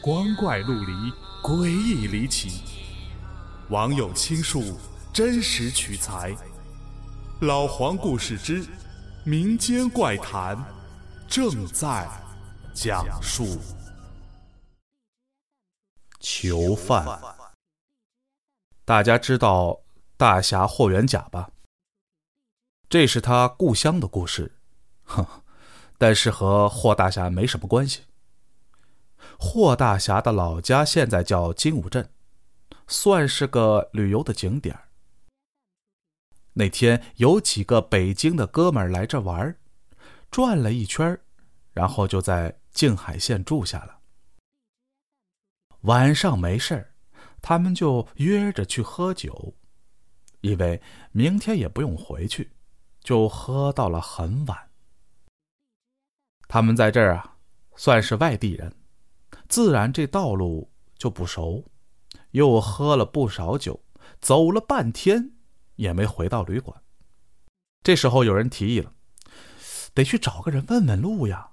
光怪陆离，诡异离奇。网友倾述，真实取材。老黄故事之民间怪谈正在讲述。囚犯，大家知道大侠霍元甲吧？这是他故乡的故事，哼，但是和霍大侠没什么关系。霍大侠的老家现在叫金武镇，算是个旅游的景点那天有几个北京的哥们儿来这玩，转了一圈，然后就在静海县住下了。晚上没事他们就约着去喝酒，因为明天也不用回去，就喝到了很晚。他们在这儿啊，算是外地人。自然这道路就不熟，又喝了不少酒，走了半天也没回到旅馆。这时候有人提议了，得去找个人问问路呀。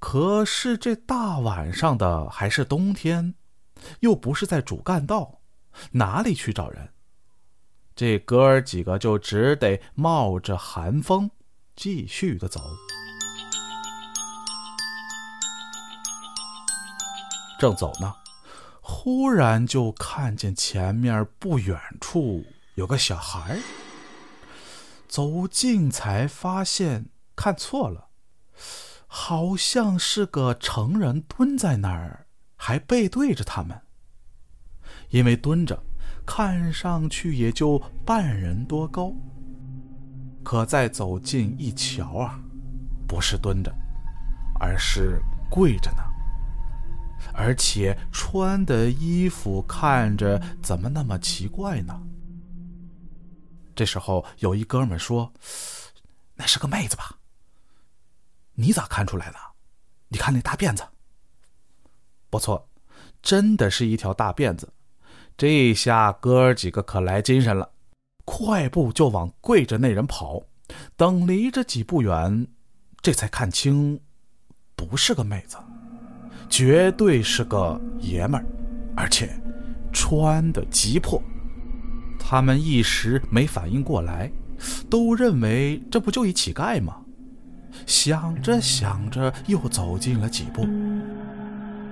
可是这大晚上的，还是冬天，又不是在主干道，哪里去找人？这哥儿几个就只得冒着寒风继续的走。正走呢，忽然就看见前面不远处有个小孩。走近才发现看错了，好像是个成人蹲在那儿，还背对着他们。因为蹲着，看上去也就半人多高。可再走近一瞧啊，不是蹲着，而是跪着呢。而且穿的衣服看着怎么那么奇怪呢？这时候有一哥们说：“那是个妹子吧？”你咋看出来的？你看那大辫子。不错，真的是一条大辫子。这下哥几个可来精神了，快步就往跪着那人跑。等离着几步远，这才看清，不是个妹子。绝对是个爷们儿，而且穿的极破。他们一时没反应过来，都认为这不就一乞丐吗？想着想着，又走近了几步。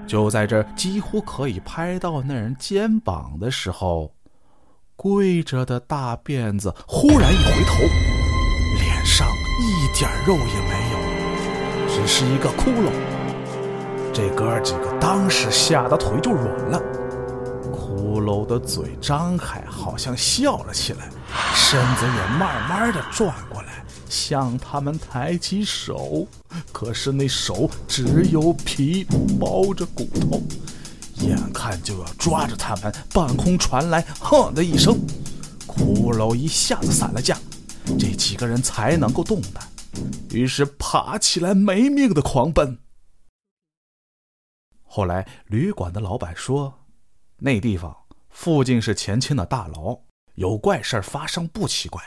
就在这几乎可以拍到那人肩膀的时候，跪着的大辫子忽然一回头，脸上一点肉也没有，只是一个窟窿。这哥几个当时吓得腿就软了，骷髅的嘴张开，好像笑了起来，身子也慢慢的转过来，向他们抬起手，可是那手只有皮包着骨头，眼看就要抓着他们，半空传来“哼”的一声，骷髅一下子散了架，这几个人才能够动弹，于是爬起来没命的狂奔。后来，旅馆的老板说：“那地方附近是前清的大牢，有怪事发生不奇怪。”